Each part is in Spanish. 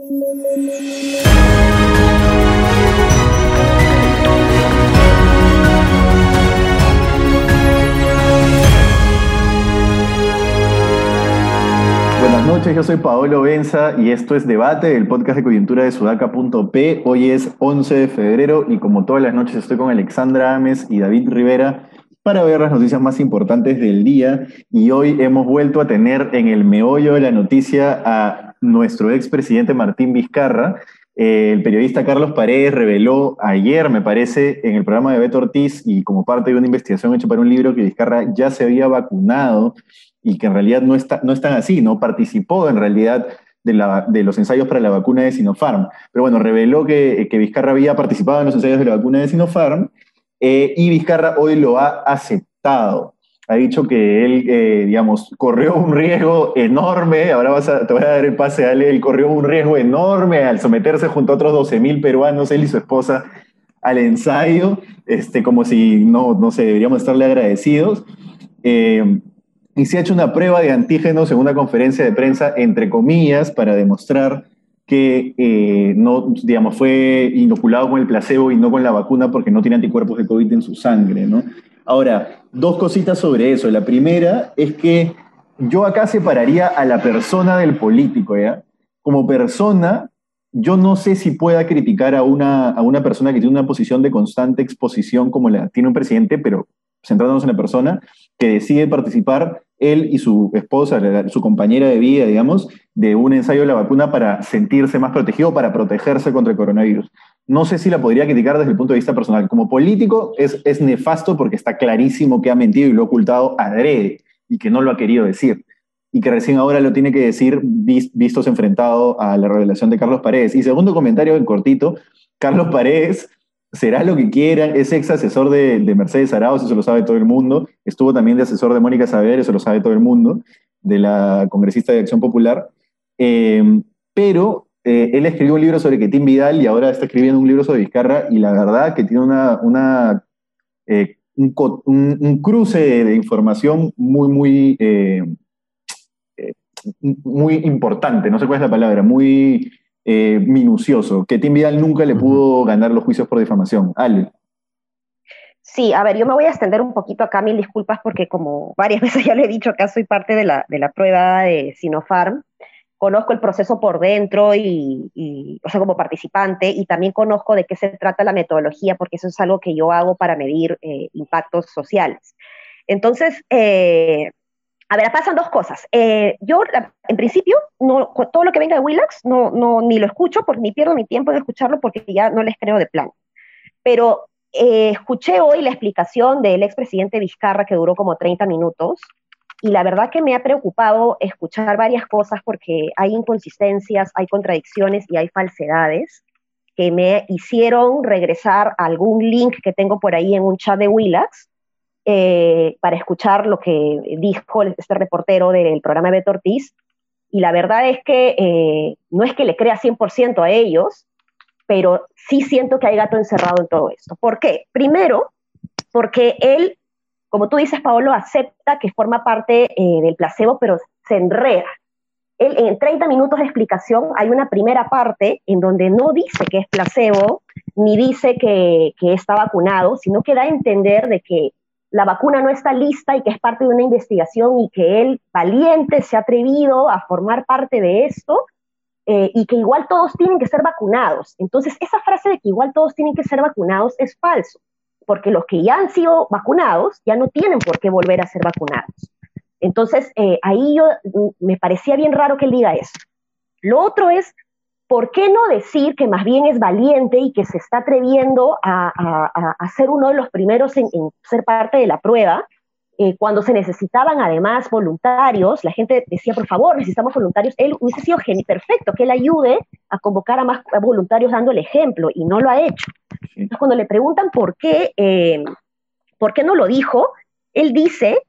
Buenas noches, yo soy Paolo Benza y esto es Debate, el podcast de coyuntura de sudaca.p. Hoy es 11 de febrero y como todas las noches estoy con Alexandra Ames y David Rivera para ver las noticias más importantes del día y hoy hemos vuelto a tener en el meollo de la noticia a nuestro expresidente Martín Vizcarra. Eh, el periodista Carlos Paredes reveló ayer, me parece, en el programa de Beto Ortiz y como parte de una investigación hecha para un libro que Vizcarra ya se había vacunado y que en realidad no, está, no así, ¿no? Participó en realidad de, los ensayos para la vacuna de Sinopharm. Pero bueno, reveló que, que Vizcarra había participado en los ensayos de la vacuna de Sinopharm eh, y Vizcarra hoy lo ha aceptado. Ha dicho que él, eh, digamos, corrió un riesgo enorme, ahora vas a, te voy a dar el pase a él, él corrió un riesgo enorme al someterse junto a otros 12.000 peruanos, él y su esposa, al ensayo, este, como si no, no sé, deberíamos estarle agradecidos. Eh, y se ha hecho una prueba de antígenos en una conferencia de prensa, entre comillas, para demostrar que eh, no, digamos, fue inoculado con el placebo y no con la vacuna porque no tiene anticuerpos de COVID en su sangre, ¿no? Ahora, dos cositas sobre eso. La primera es que yo acá separaría a la persona del político, ¿ya? Como persona, yo no sé si pueda criticar a una, a una persona que tiene una posición de constante exposición como la tiene un presidente, pero centrándonos en la persona, que decide participar él y su esposa, su compañera de vida, digamos, de un ensayo de la vacuna para sentirse más protegido, para protegerse contra el coronavirus. No sé si la podría criticar desde el punto de vista personal. Como político es, es nefasto porque está clarísimo que ha mentido y lo ha ocultado adrede y que no lo ha querido decir. Y que recién ahora lo tiene que decir vistos enfrentado a la revelación de Carlos Paredes. Y segundo comentario en cortito, Carlos Paredes será lo que quieran, es ex asesor de, Mercedes Arauz, eso lo sabe todo el mundo, estuvo también de asesor de Mónica Saber, eso lo sabe todo el mundo, de la congresista de Acción Popular, eh, pero eh, él escribió un libro sobre Ketín Vidal y ahora está escribiendo un libro sobre Vizcarra y la verdad que tiene una, eh, un, cruce de, información muy, muy, muy importante, no sé cuál es la palabra, muy eh, minucioso, que Tim Vidal nunca le pudo ganar los juicios por difamación. Ale. Sí, a ver, yo me voy a extender un poquito acá, mil disculpas, porque como varias veces ya le he dicho, acá soy parte de la, de la prueba de Sinopharm, conozco el proceso por dentro y, o sea, como participante, y también conozco de qué se trata la metodología, porque eso es algo que yo hago para medir eh, impactos sociales. Entonces, eh, a ver, pasan dos cosas. Eh, yo, en principio, no, todo lo que venga de Willax, no, no, ni lo escucho, porque ni pierdo mi tiempo en escucharlo, porque ya no les creo de plan. Pero eh, escuché hoy la explicación del expresidente Vizcarra, que duró como 30 minutos, y la verdad que me ha preocupado escuchar varias cosas, porque hay inconsistencias, hay contradicciones y hay falsedades que me hicieron regresar a algún link que tengo por ahí en un chat de Willax, eh, para escuchar lo que dijo este reportero del programa Beto Ortiz. Y la verdad es que eh, no es que le crea 100% a ellos, pero sí siento que hay gato encerrado en todo esto. ¿Por qué? Primero, porque él, como tú dices, Paolo, acepta que forma parte eh, del placebo, pero se enreda. Él, en 30 minutos de explicación hay una primera parte en donde no dice que es placebo, ni dice que, que está vacunado, sino que da a entender de que la vacuna no está lista y que es parte de una investigación y que él, valiente, se ha atrevido a formar parte de esto eh, y que igual todos tienen que ser vacunados. Entonces, esa frase de que igual todos tienen que ser vacunados es falso, porque los que ya han sido vacunados ya no tienen por qué volver a ser vacunados. Entonces, eh, ahí yo mm, me parecía bien raro que él diga eso. Lo otro es ¿por qué no decir que más bien es valiente y que se está atreviendo a, ser uno de los primeros en, ser parte de la prueba? Eh, cuando se necesitaban además voluntarios, la gente decía, por favor, necesitamos voluntarios, él hubiese sido perfecto que él ayude a convocar a más voluntarios dando el ejemplo y no lo ha hecho. Entonces, cuando le preguntan por qué, eh, por qué no lo dijo, él dice,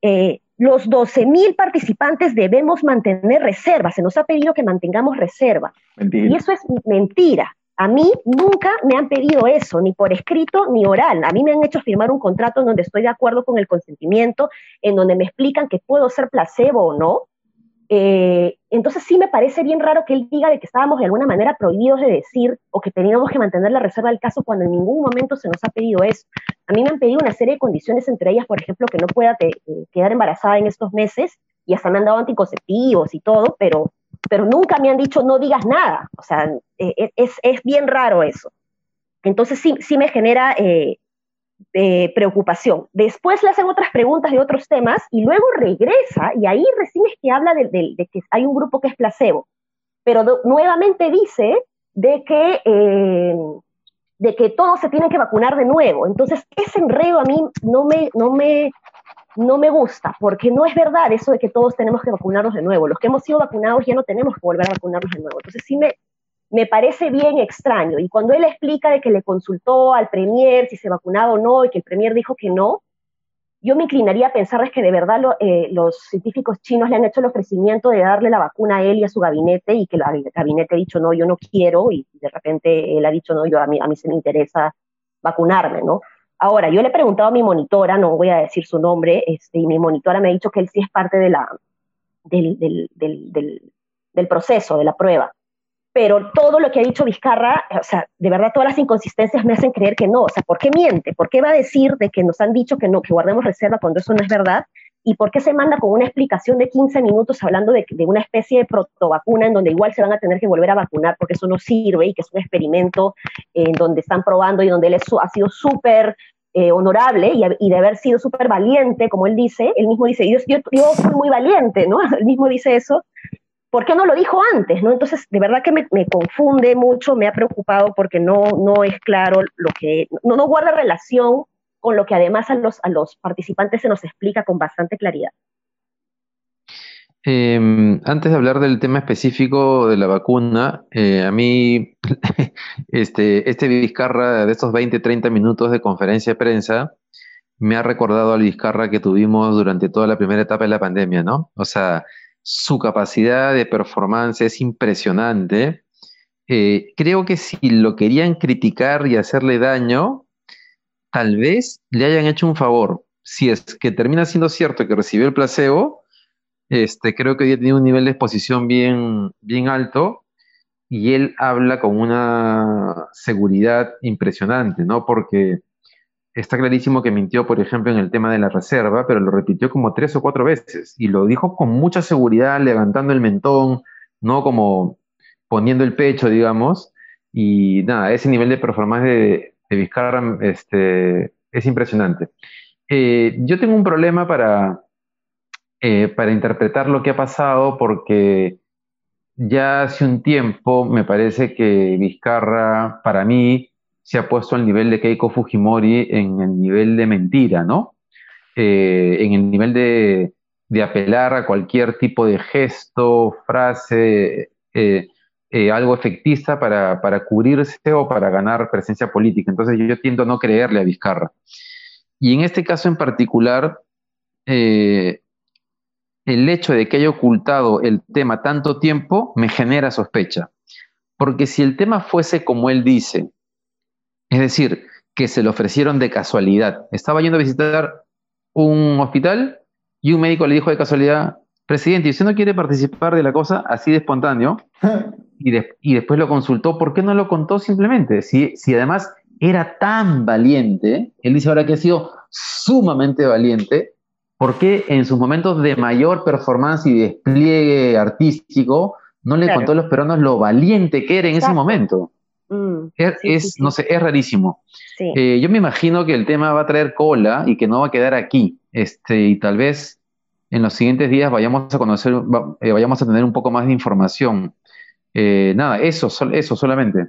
eh, los 12.000 participantes debemos mantener reserva. Se nos ha pedido que mantengamos reserva. Y eso es mentira. A mí nunca me han pedido eso, ni por escrito ni oral. A mí me han hecho firmar un contrato en donde estoy de acuerdo con el consentimiento, en donde me explican que puedo ser placebo o no. Eh, entonces sí me parece bien raro que él diga de que estábamos de alguna manera prohibidos de decir o que teníamos que mantener la reserva del caso cuando en ningún momento se nos ha pedido eso. A mí me han pedido una serie de condiciones, entre ellas, por ejemplo, que no pueda eh, quedar embarazada en estos meses y hasta me han dado anticonceptivos y todo, pero, pero nunca me han dicho no digas nada. O sea, eh, es, es, bien raro eso. Entonces sí, sí me genera preocupación. Después le hacen otras preguntas de otros temas y luego regresa y ahí recién es que habla de, que hay un grupo que es placebo, pero nuevamente dice de que, eh, de que todos se tienen que vacunar de nuevo. Entonces, ese enredo a mí no me, no, me, no me gusta, porque no es verdad eso de que todos tenemos que vacunarnos de nuevo. Los que hemos sido vacunados ya no tenemos que volver a vacunarnos de nuevo. Entonces, sí me, me parece bien extraño. Y cuando él explica de que le consultó al Premier si se vacunaba o no y que el Premier dijo que no, yo me inclinaría a pensar que de verdad eh, los científicos chinos le han hecho el ofrecimiento de darle la vacuna a él y a su gabinete y que el gabinete ha dicho no, yo no quiero y de repente él ha dicho no, yo a mí, a mí se me interesa vacunarme, ¿no? Ahora, yo le he preguntado a mi monitora, no voy a decir su nombre, este, y mi monitora me ha dicho que él sí es parte de la, del, del, del proceso, de la prueba pero todo lo que ha dicho Vizcarra, o sea, de verdad todas las inconsistencias me hacen creer que no, o sea, ¿por qué miente? ¿Por qué va a decir de que nos han dicho que no, que guardemos reserva cuando eso no es verdad? ¿Y por qué se manda con una explicación de 15 minutos hablando de, de una especie de protovacuna en donde igual se van a tener que volver a vacunar porque eso no sirve y que es un experimento en donde están probando y donde él ha sido súper eh, honorable y, de haber sido súper valiente, como él dice, él mismo dice, yo, yo, yo fui muy valiente, ¿no? Él mismo dice eso, ¿por qué no lo dijo antes? ¿no? Entonces, de verdad que me, confunde mucho, me ha preocupado porque no, no es claro lo que, no, no guarda relación con lo que además a los, a los participantes se nos explica con bastante claridad. Em, antes de hablar del tema específico de la vacuna, eh, a mí este, este Vizcarra de estos 20, 30 minutos de conferencia de prensa me ha recordado al Vizcarra que tuvimos durante toda la primera etapa de la pandemia, ¿no? O sea, su capacidad de performance es impresionante. Eh, creo que si lo querían criticar y hacerle daño, tal vez le hayan hecho un favor. Si es que termina siendo cierto que recibió el placebo, este, creo que hoy tenido un nivel de exposición bien, bien alto y él habla con una seguridad impresionante, ¿no? Porque está clarísimo que mintió, por ejemplo, en el tema de la reserva, pero lo repitió como tres o cuatro veces y lo dijo con mucha seguridad, levantando el mentón, no como poniendo el pecho, digamos. Y nada, ese nivel de performance de, Vizcarra este, es impresionante. Eh, yo tengo un problema para, eh, para interpretar lo que ha pasado porque ya hace un tiempo me parece que Vizcarra, para mí, se ha puesto al nivel de Keiko Fujimori en el nivel de mentira, ¿no? Eh, en el nivel de, apelar a cualquier tipo de gesto, frase, eh, eh, algo efectista para, cubrirse o para ganar presencia política. Entonces yo, tiendo a no creerle a Vizcarra. Y en este caso en particular, el hecho de que haya ocultado el tema tanto tiempo me genera sospecha. Porque si el tema fuese como él dice, es decir, que se le ofrecieron de casualidad. Estaba yendo a visitar un hospital y un médico le dijo de casualidad, presidente, ¿usted no quiere participar de la cosa así de espontáneo? Y, después lo consultó, ¿por qué no lo contó simplemente? Si, si además era tan valiente, él dice ahora que ha sido sumamente valiente, ¿por qué en sus momentos de mayor performance y despliegue artístico no le contó a los peruanos lo valiente que era en ese momento? Mm, es, no sé, es rarísimo. Eh, yo me imagino que el tema va a traer cola y que no va a quedar aquí. Este, y tal vez en los siguientes días vayamos a conocer, eh, vayamos a tener un poco más de información. Eh, nada, eso, eso solamente.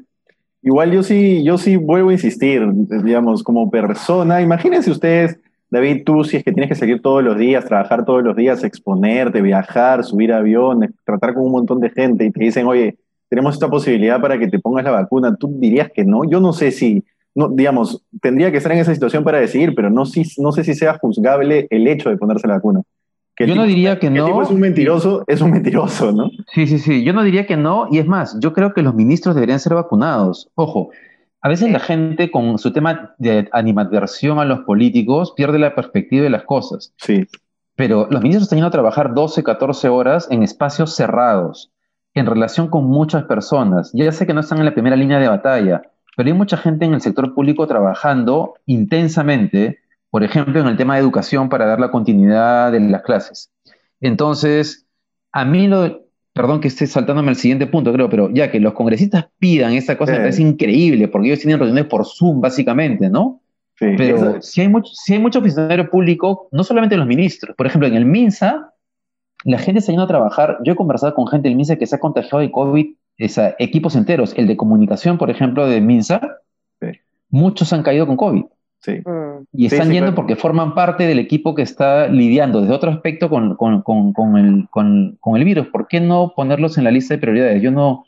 Igual yo sí, yo sí vuelvo a insistir, digamos, como persona, imagínense ustedes, David, tú si es que tienes que salir todos los días, trabajar todos los días, exponerte, viajar, subir aviones, tratar con un montón de gente y te dicen, oye, tenemos esta posibilidad para que te pongas la vacuna, tú dirías que no. Yo no sé si, no, digamos, tendría que estar en esa situación para decidir, pero no, si, no sé si sea juzgable el hecho de ponerse la vacuna. yo no diría que no. El tipo es un mentiroso, es un mentiroso, ¿no? Sí, sí, sí. Yo no diría que no. Y es más, yo creo que los ministros deberían ser vacunados. Ojo, a veces la gente con su tema de animadversión a los políticos pierde la perspectiva de las cosas. Sí. pero los ministros están yendo a trabajar 12, 14 horas en espacios cerrados, en relación con muchas personas. Ya sé que no están en la primera línea de batalla, pero hay mucha gente en el sector público trabajando intensamente, por ejemplo, en el tema de educación para dar la continuidad de las clases. Entonces, a mí lo, perdón que esté saltándome al siguiente punto, creo, pero ya que los congresistas pidan esta cosa me increíble, porque ellos tienen reuniones por Zoom, básicamente, ¿no? Sí, pero si hay, mucho, si hay mucho funcionario público, no solamente los ministros, por ejemplo, en el MINSA, la gente está yendo a trabajar, yo he conversado con gente del MINSA que se ha contagiado de COVID, equipos enteros, el de comunicación, por ejemplo, de MINSA, muchos han caído con COVID. Mm. Y están yendo porque forman parte del equipo que está lidiando desde otro aspecto con, el, virus. ¿Por qué no ponerlos en la lista de prioridades? Yo no. O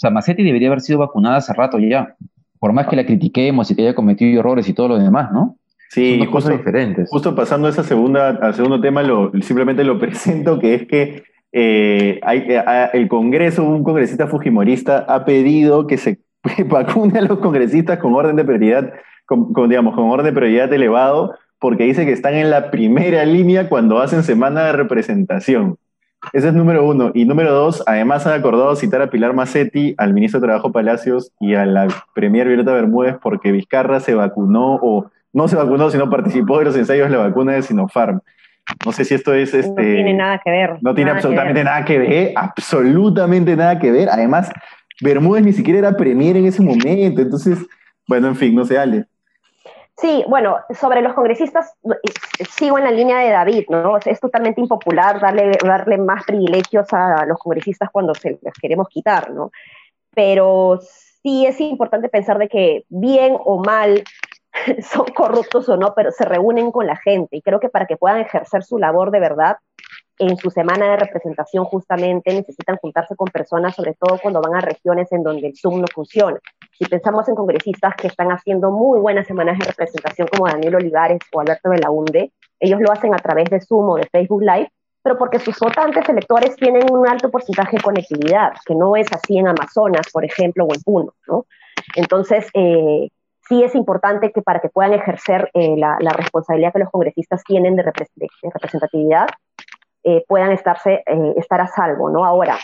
sea, Macetti debería haber sido vacunada hace rato ya. Por más que la critiquemos y que haya cometido errores y todo lo demás, ¿no? Sí, Son cosas diferentes. Justo pasando a esa segunda, al segundo tema, lo, simplemente lo presento, que es que eh, hay, eh, el Congreso, un congresista fujimorista, ha pedido que se vacune a los congresistas con orden de prioridad con, digamos, con orden de prioridad elevado, porque dice que están en la primera línea cuando hacen semana de representación. Ese es número uno. Y número dos, además han acordado citar a Pilar Macetti, al ministro de Trabajo Palacios y a la premier Violeta Bermúdez porque Vizcarra se vacunó o no se vacunó, sino participó de los ensayos de la vacuna de Sinopharm. No sé si esto es... Este, no tiene nada que ver. No tiene absolutamente nada que ver, absolutamente nada que ver. Además, Bermúdez ni siquiera era premier en ese momento. Entonces, bueno, en fin, no se Ale. Sí, bueno, sobre los congresistas, sigo en la línea de David, ¿no? Es totalmente impopular darle, darle más privilegios a los congresistas cuando se los queremos quitar, ¿no? Pero sí es importante pensar de que bien o mal son corruptos o no, pero se reúnen con la gente y creo que para que puedan ejercer su labor de verdad, en su semana de representación justamente necesitan juntarse con personas, sobre todo cuando van a regiones en donde el Zoom no funciona. Si pensamos en congresistas que están haciendo muy buenas semanas de representación como Daniel Olivares o Alberto Belaunde, ellos lo hacen a través de Zoom o de Facebook Live, pero porque sus votantes electores tienen un alto porcentaje de conectividad, que no es así en Amazonas, por ejemplo, o en Puno, ¿no? Entonces, eh, sí es importante que para que puedan ejercer eh, la, responsabilidad que los congresistas tienen de representatividad, eh, puedan estarse, eh, estar a salvo, ¿no? Ahora,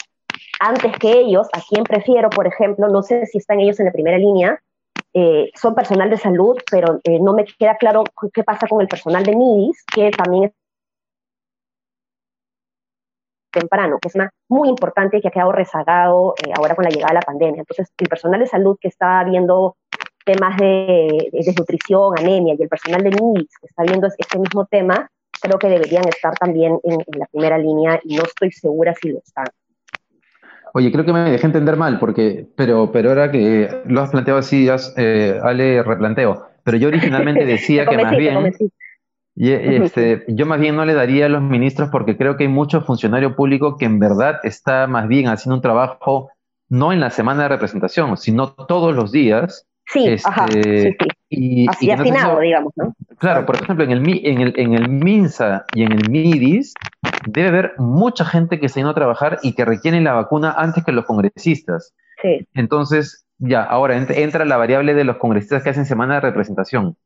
antes que ellos, a quien prefiero, por ejemplo, no sé si están ellos en la primera línea, eh, son personal de salud, pero no me queda claro qué pasa con el personal de MIDIS, que también es temprano, que es una muy importante y que ha quedado rezagado ahora con la llegada de la pandemia. Entonces, el personal de salud que está viendo temas de, desnutrición, anemia, y el personal de MIDIS que está viendo este mismo tema, creo que deberían estar también en, la primera línea y no estoy segura si lo están. Oye, creo que me dejé entender mal, porque, pero, pero ahora que lo has planteado así, ya, eh, Ale, replanteo. Pero yo originalmente decía que más bien, y, este, yo más bien no le daría a los ministros porque creo que hay mucho funcionario público que en verdad está más bien haciendo un trabajo no en la semana de representación, sino todos los días Sí, ajá, este, sí, Y, Así afinado, digamos, ¿no? Claro, por ejemplo, en el, en, el, en el MINSA y en el MIDIS debe haber mucha gente que está yendo a trabajar y que requiere la vacuna antes que los congresistas. Sí. Entonces, ya, ahora entra la variable de los congresistas que hacen semana de representación.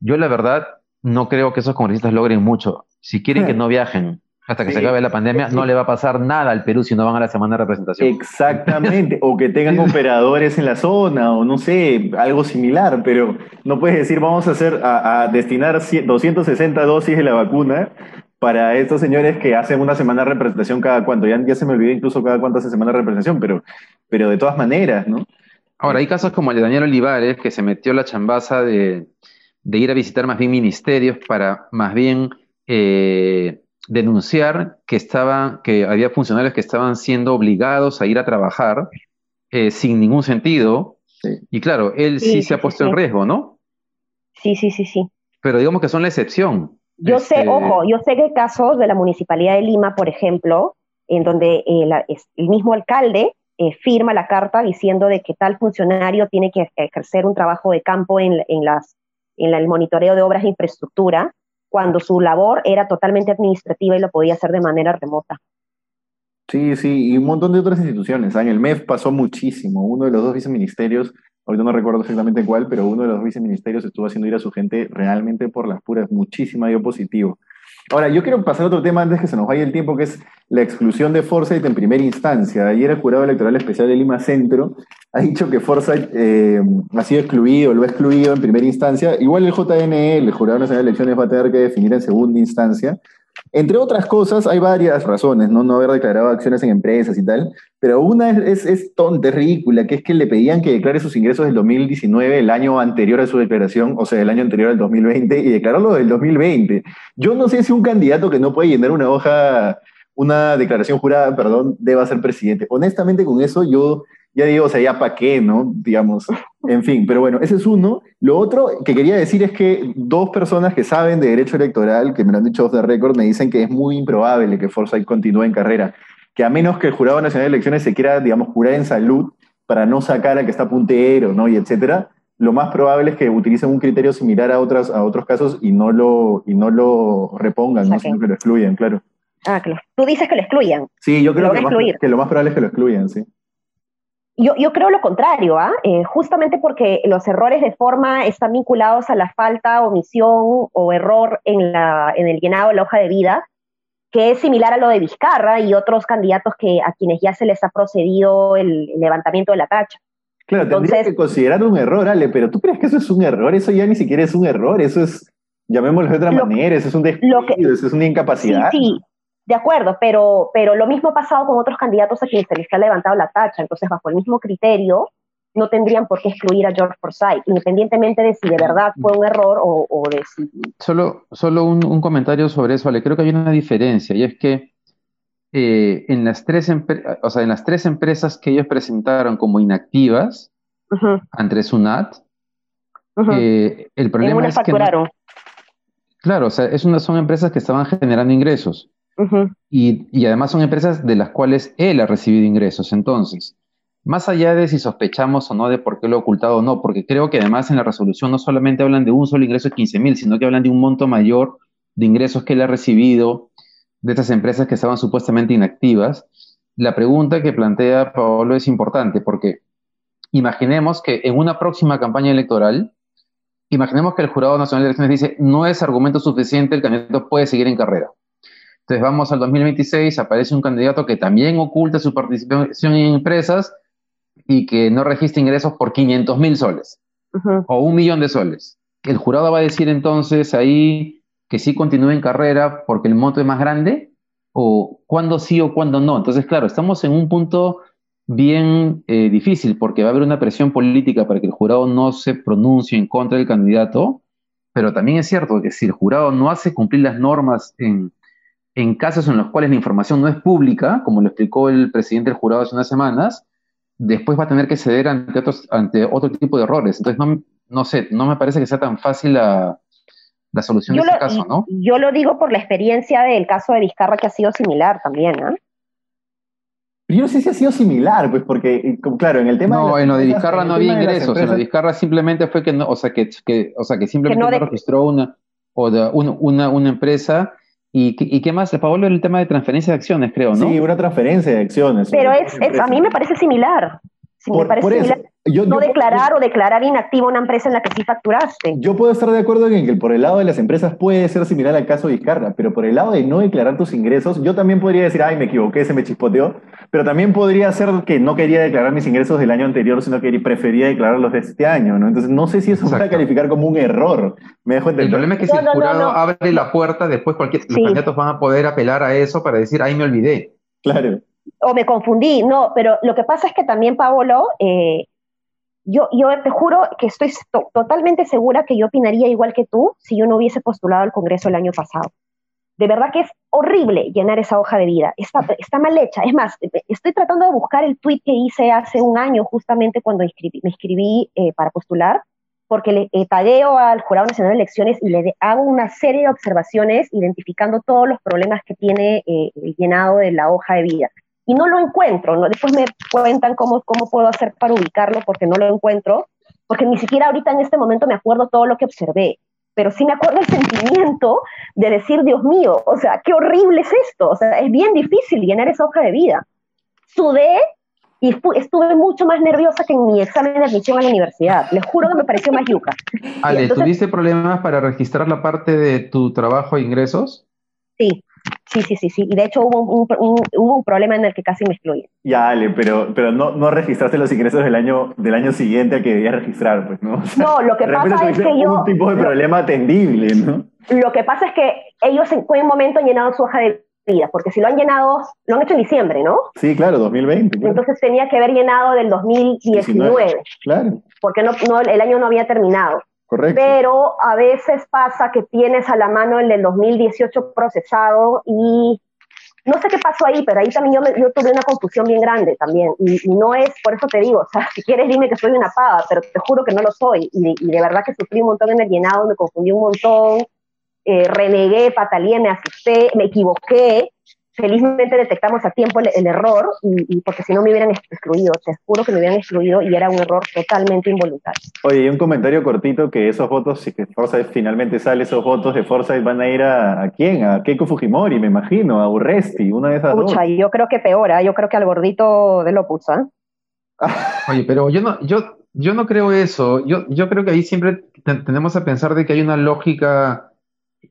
Yo, la verdad, no creo que esos congresistas logren mucho. Si quieren que no viajen, hasta que se acabe la pandemia, no le va a pasar nada al Perú si no van a la semana de representación. Exactamente, o que tengan operadores en la zona, o no sé, algo similar, pero no puedes decir vamos a hacer, a, destinar 260 dosis de la vacuna para estos señores que hacen una semana de representación cada cuánto. Ya, ya se me olvidó incluso cada cuánto hace semana de representación, pero, pero de todas maneras, ¿no? Ahora, hay casos como el de Daniel Olivares, que se metió la chambaza de, de ir a visitar más bien ministerios para más bien... Eh, denunciar que, estaban, que había funcionarios que estaban siendo obligados a ir a trabajar eh, sin ningún sentido. Y claro, él sí, se ha puesto en riesgo, ¿no? Sí, sí, sí, sí. Pero digamos que son la excepción. Yo sé, este, ojo, yo sé que casos de la Municipalidad de Lima, por ejemplo, en donde eh, el mismo alcalde eh, firma la carta diciendo de que tal funcionario tiene que ejercer un trabajo de campo en, en, las, en el monitoreo de obras de infraestructura, cuando su labor era totalmente administrativa y lo podía hacer de manera remota. Sí, sí, y un montón de otras instituciones. En el MEF pasó muchísimo. Uno de los dos viceministerios, ahorita no recuerdo exactamente cuál, pero uno de los viceministerios estuvo haciendo ir a su gente realmente por las puras, muchísima y positivo. Ahora, yo quiero pasar a otro tema antes que se nos vaya el tiempo, que es la exclusión de Forsyth en primera instancia. Ayer el Jurado Electoral Especial de Lima Centro ha dicho que Forsyth eh, ha sido excluido, lo ha excluido en primera instancia. Igual el JNE, el Jurado Nacional de Elecciones, va a tener que definir en segunda instancia. Entre otras cosas, hay varias razones, ¿no? No haber declarado acciones en empresas y tal, pero una es, es, tonta, ridícula, que es que le pedían que declare sus ingresos del 2019, el año anterior a su declaración, o sea, el año anterior al 2020, y declararlo del 2020. Yo no sé si un candidato que no puede llenar una hoja, una declaración jurada, perdón, deba ser presidente. Honestamente, con eso yo ya digo, o sea, ya para qué, ¿no? Digamos, en fin, pero bueno, ese es uno. Lo otro que quería decir es que dos personas que saben de derecho electoral, que me lo han dicho off the record, me dicen que es muy improbable que Forsyth continúe en carrera, que a menos que el Jurado Nacional de Elecciones se quiera, digamos, jurar en salud para no sacar a que está puntero, ¿no? Y etcétera, lo más probable es que utilicen un criterio similar a, otras, a otros casos y no lo, y no lo repongan, ¿no? sino que lo excluyan, claro. Ah, claro. Tú dices que lo excluyan. Sí, yo creo que, que lo más probable es que lo excluyan, sí. Yo, yo, creo lo contrario, ¿ah? eh, justamente porque los errores de forma están vinculados a la falta, omisión o error en, la, en el llenado de la hoja de vida, que es similar a lo de Vizcarra y otros candidatos que, a quienes ya se les ha procedido el, levantamiento de la tacha. Claro, Entonces, tendría que considerar un error, Ale, pero ¿tú crees que eso es un error? Eso ya ni siquiera es un error, eso es, llamémoslo de otra manera, eso es un despido, eso es una incapacidad. Sí, sí, de acuerdo, pero, pero lo mismo ha pasado con otros candidatos a quienes se les ha levantado la tacha. Entonces, bajo el mismo criterio, no tendrían por qué excluir a George Forsyth, independientemente de si de verdad fue un error o, de si... Solo, solo un, comentario sobre eso, Ale. Creo que hay una diferencia, y es que eh, en, las tres o sea, en las tres empresas que ellos presentaron como inactivas ante SUNAT, eh, el problema es que... claro, o sea, es una, son empresas que estaban generando ingresos y, además son empresas de las cuales él ha recibido ingresos. Entonces, más allá de si sospechamos o no de por qué lo ha ocultado o no, porque creo que además en la resolución no solamente hablan de un solo ingreso de 15 mil, sino que hablan de un monto mayor de ingresos que él ha recibido de estas empresas que estaban supuestamente inactivas. La pregunta que plantea Pablo es importante porque imaginemos que en una próxima campaña electoral, imaginemos que el Jurado Nacional de Elecciones dice no es argumento suficiente, el candidato puede seguir en carrera. Entonces vamos al 2026, aparece un candidato que también oculta su participación en empresas y que no registra ingresos por 500 mil soles o un millón de soles. El jurado va a decir entonces ahí que sí continúe en carrera porque el monto es más grande o cuándo sí o cuándo no. Entonces, claro, estamos en un punto bien eh, difícil porque va a haber una presión política para que el jurado no se pronuncie en contra del candidato, pero también es cierto que si el jurado no hace cumplir las normas en, en casos en los cuales la información no es pública, como lo explicó el presidente del jurado hace unas semanas, después va a tener que ceder ante, otros, ante otro tipo de errores. Entonces, no, no sé, no me parece que sea tan fácil la, solución de ese caso, ¿no? Yo lo digo por la experiencia del caso de Vizcarra, que ha sido similar también, ¿no? Yo no sé si ha sido similar, pues porque, eh, claro, en el tema no, en lo de Vizcarra no había ingresos, en lo de Vizcarra simplemente fue que no, o sea, que, o sea, que simplemente no, registró una, o una, una empresa ¿Y, qué más? Pablo, el tema de transferencia de acciones, creo, ¿no? Sí, una transferencia de acciones. Pero es, a mí me parece similar. Me parece similar no declarar o declarar inactiva una empresa en la que sí facturaste. Yo puedo estar de acuerdo en que por el lado de las empresas puede ser similar al caso de Vizcarra, pero por el lado de no declarar tus ingresos, yo también podría decir, ay, me equivoqué, se me chispoteó, pero también podría ser que no quería declarar mis ingresos del año anterior, sino que prefería declararlos de este año, ¿no? Entonces, no sé si eso va a calificar como un error. Me dejo entender. El problema es que si el jurado abre la puerta, después cualquier, los candidatos van a poder apelar a eso para decir, ay, me olvidé. Claro. O me confundí, no, pero lo que pasa es que también, Paolo, eh, yo, yo te juro que estoy totalmente segura que yo opinaría igual que tú si yo no hubiese postulado al Congreso el año pasado. De verdad que es horrible llenar esa hoja de vida. Está, mal hecha. Es más, estoy tratando de buscar el tweet que hice hace un año, justamente cuando me inscribí eh, para postular, porque le eh, al Jurado Nacional de Elecciones y le hago una serie de observaciones identificando todos los problemas que tiene eh, el llenado de la hoja de vida y no lo encuentro. ¿no? Después me cuentan cómo, cómo puedo hacer para ubicarlo porque no lo encuentro, porque ni siquiera ahorita en este momento me acuerdo todo lo que observé, pero sí me acuerdo el sentimiento de decir, Dios mío, o sea, qué horrible es esto, o sea, es bien difícil llenar esa hoja de vida. Sudé y estuve mucho más nerviosa que en mi examen de admisión a la universidad. Les juro que me pareció más yuca. Ale, ¿tuviste problemas para registrar la parte de tu trabajo e ingresos? Sí, sí, sí, sí, sí. Y de hecho hubo un, un- hubo un problema en el que casi me excluyen. Ya, Ale, pero, pero no, no registraste los ingresos del año, del año siguiente al que debías registrar, pues, ¿no? O sea, No, lo que pasa es que yo... un tipo de lo- problema atendible, ¿no? Lo que pasa es que ellos en un momento han llenado su hoja de vida, porque si lo han llenado, lo han hecho en diciembre, ¿no? Sí, claro, 2020. claro. Entonces tenía que haber llenado del 2019, Claro, porque no, no, el año no había terminado. Correcto. Pero a veces pasa que tienes a la mano el del 2018 procesado y no sé qué pasó ahí, pero ahí también yo, me- yo tuve una confusión bien grande también. Y, y no es, por eso te digo, o sea, si quieres dime que soy una pava, pero te juro que no lo soy. Y, de- y de verdad que sufrí un montón en el llenado, me confundí un montón, eh, renegué, pataleé, me asusté, me equivoqué. Felizmente detectamos a tiempo el, el error, y, y porque si no me hubieran excluido, te juro que me hubieran excluido y era un error totalmente involuntario. Oye, y un comentario cortito que esos votos, si que Forsyth finalmente sale, esos votos de Forsyth van a ir a, ¿a quién? A Keiko Fujimori, me imagino, a Urresti, una de esas dos. Pucha, yo creo que peor, ¿ah? yo creo que al gordito de Lopus, ¿ah? Oye, pero yo no, yo, yo no creo eso. Yo, yo creo que ahí siempre te- tenemos a pensar de que hay una lógica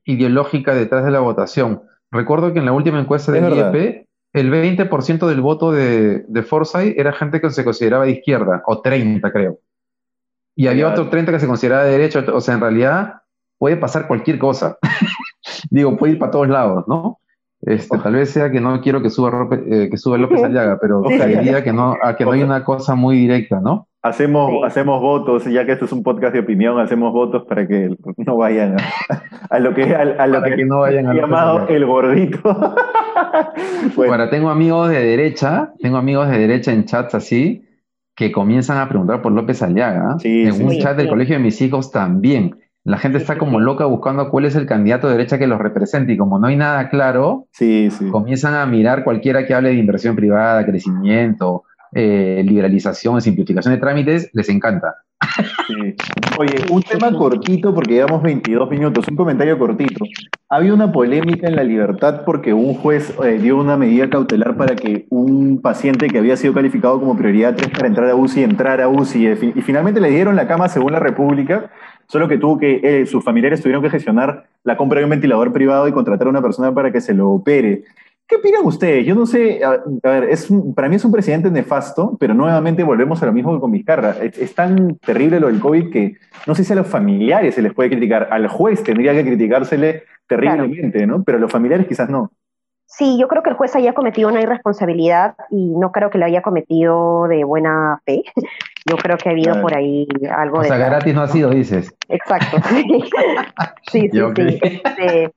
ideológica detrás de la votación. Recuerdo que en la última encuesta Es del. IEP, el 20% del voto de, de Forsyth era gente que se consideraba de izquierda, o 30 creo. Y había Ya. otro 30 que se consideraba de derecha, o sea, en realidad puede pasar cualquier cosa. Digo, puede ir para todos lados, ¿no? Este, tal vez sea que no quiero que suba, Rope- eh, que suba López Aliaga, pero Sí. diría que no, a que no hay una cosa muy directa, ¿no? Hacemos, Sí. hacemos votos, ya que esto es un podcast de opinión, hacemos votos para que no vayan a, a lo que, a, a lo Para que, que no vayan a López llamado el gordito. Bueno, Ahora, tengo amigos de derecha, tengo amigos de derecha en chats así, que comienzan a preguntar por López Aliaga. Sí, en sí, un sí. chat del colegio de mis hijos también. La gente está como loca buscando cuál es el candidato de derecha que los represente y como no hay nada claro, sí, sí. comienzan a mirar cualquiera que hable de inversión privada, crecimiento, eh, liberalización, simplificación de trámites, les encanta. Sí. Oye, un tema cortito porque llevamos 22 minutos, un comentario cortito. Había una polémica en La Libertad porque un juez eh, dio una medida cautelar para que un paciente que había sido calificado como prioridad 3 para entrar a UCI entrara a UCI y, y finalmente le dieron la cama según la República, solo que tuvo que, eh, sus familiares tuvieron que gestionar la compra de un ventilador privado y contratar a una persona para que se lo opere. ¿Qué opinan ustedes? Yo no sé, a, a ver, es para mí es un presidente nefasto, pero nuevamente volvemos a lo mismo que con Vizcarra. Es, es tan terrible lo del COVID que no sé si a los familiares se les puede criticar, al juez tendría que criticársele terriblemente, ¿no? Pero a los familiares quizás no. Sí, yo creo que el juez haya cometido una irresponsabilidad y no creo que lo haya cometido de buena fe. Yo creo que ha habido por ahí algo O de... sea, gratis no ha sido, dices. Exacto. Sí, sí, sí. Sí. Este,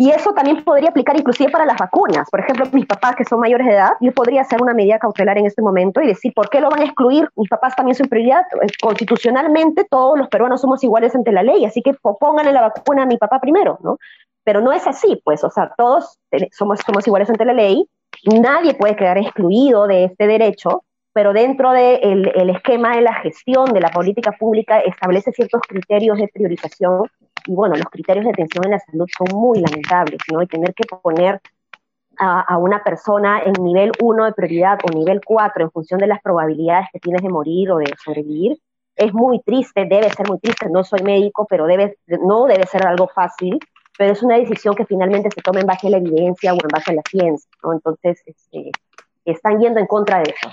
y eso también podría aplicar inclusive para las vacunas. Por ejemplo, mis papás que son mayores de edad, yo podría hacer una medida cautelar en este momento y decir, ¿por qué lo van a excluir? Mis papás también son prioridad. Eh, Constitucionalmente todos los peruanos somos iguales ante la ley, así que pónganle la vacuna a mi papá primero, ¿no? Pero no es así, pues, o sea, todos somos, somos iguales ante la ley, nadie puede quedar excluido de este derecho, pero dentro del de el esquema de la gestión de la política pública establece ciertos criterios de priorización y bueno, los criterios de atención en la salud son muy lamentables, ¿no? Y tener que poner a, a una persona en nivel 1 de prioridad o nivel 4 en función de las probabilidades que tienes de morir o de sobrevivir es muy triste, debe ser muy triste, no soy médico, pero debe, no debe ser algo fácil, pero es una decisión que finalmente se toma en base a la evidencia o en base a la ciencia, ¿no? Entonces, este, están yendo en contra de eso.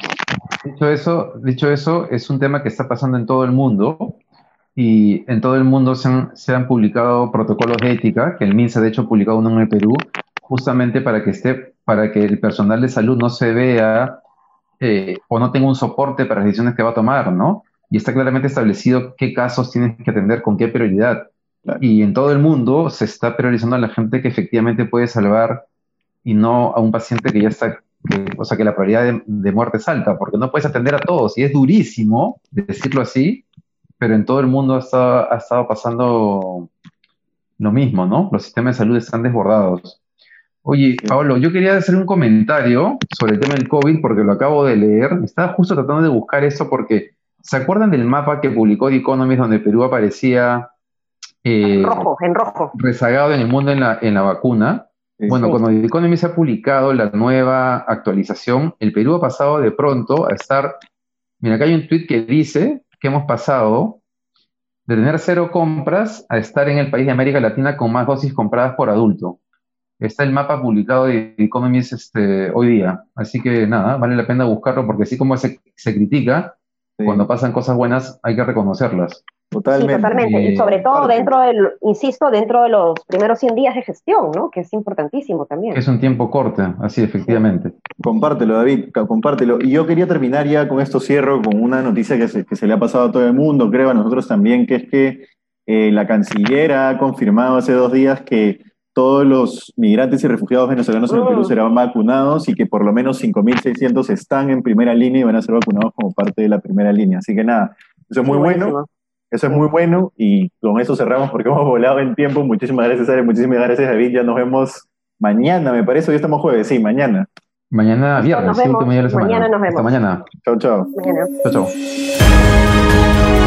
Dicho eso, dicho eso, es un tema que está pasando en todo el mundo y en todo el mundo se han, se han publicado protocolos de ética, que el MINSA de hecho ha publicado uno en el Perú, justamente para que esté, para que el personal de salud no se vea eh, o no tenga un soporte para las decisiones que va a tomar, ¿no? Y está claramente establecido qué casos tienes que atender con qué prioridad. Y en todo el mundo se está priorizando a la gente que efectivamente puede salvar y no a un paciente que ya está, que- o sea, que la probabilidad de, de muerte es alta, porque no puedes atender a todos. Y es durísimo decirlo así, pero en todo el mundo ha estado, ha estado pasando lo mismo, ¿no? Los sistemas de salud están desbordados. Oye. Pablo, yo quería hacer un comentario sobre el tema del COVID porque lo acabo de leer. Estaba justo tratando de buscar eso porque, ¿se acuerdan del mapa que publicó The Economist donde Perú aparecía eh, Rojo, en rojo. rezagado en el mundo en la, en la vacuna? Sí. Bueno, Sí. cuando The Economist ha publicado la nueva actualización, el Perú ha pasado de pronto a estar, mira, acá hay un tweet que dice que hemos pasado de tener cero compras a estar en el país de América Latina con más dosis compradas por adulto. está el mapa publicado de Economist este, hoy día. Así que nada, vale la pena buscarlo porque así como se, se critica, cuando pasan cosas buenas hay que reconocerlas. Totalmente. Sí, totalmente. Y sobre todo dentro del, insisto, dentro de los primeros 100 días de gestión, ¿no? Que es importantísimo también. Es un tiempo corto, así efectivamente. Compártelo, David, compártelo. Y yo quería terminar ya con esto, cierro con una noticia que se, que se le ha pasado a todo el mundo, creo a nosotros también, que es que eh, la canciller ha confirmado hace dos días que todos los migrantes y refugiados venezolanos en el Perú mm. serán vacunados y que por lo menos 5.600 están en primera línea y van a ser vacunados como parte de la primera línea. Así que nada, eso es muy bueno. Eso es muy bueno y con eso cerramos porque hemos volado en tiempo. Muchísimas gracias, Ale. Muchísimas gracias, David. Ya nos vemos mañana, me parece. Hoy estamos jueves, sí, mañana. Mañana viernes, nos vemos. Mañana nos vemos. Hasta mañana. Chao, chao. Mañana. Chao, chao.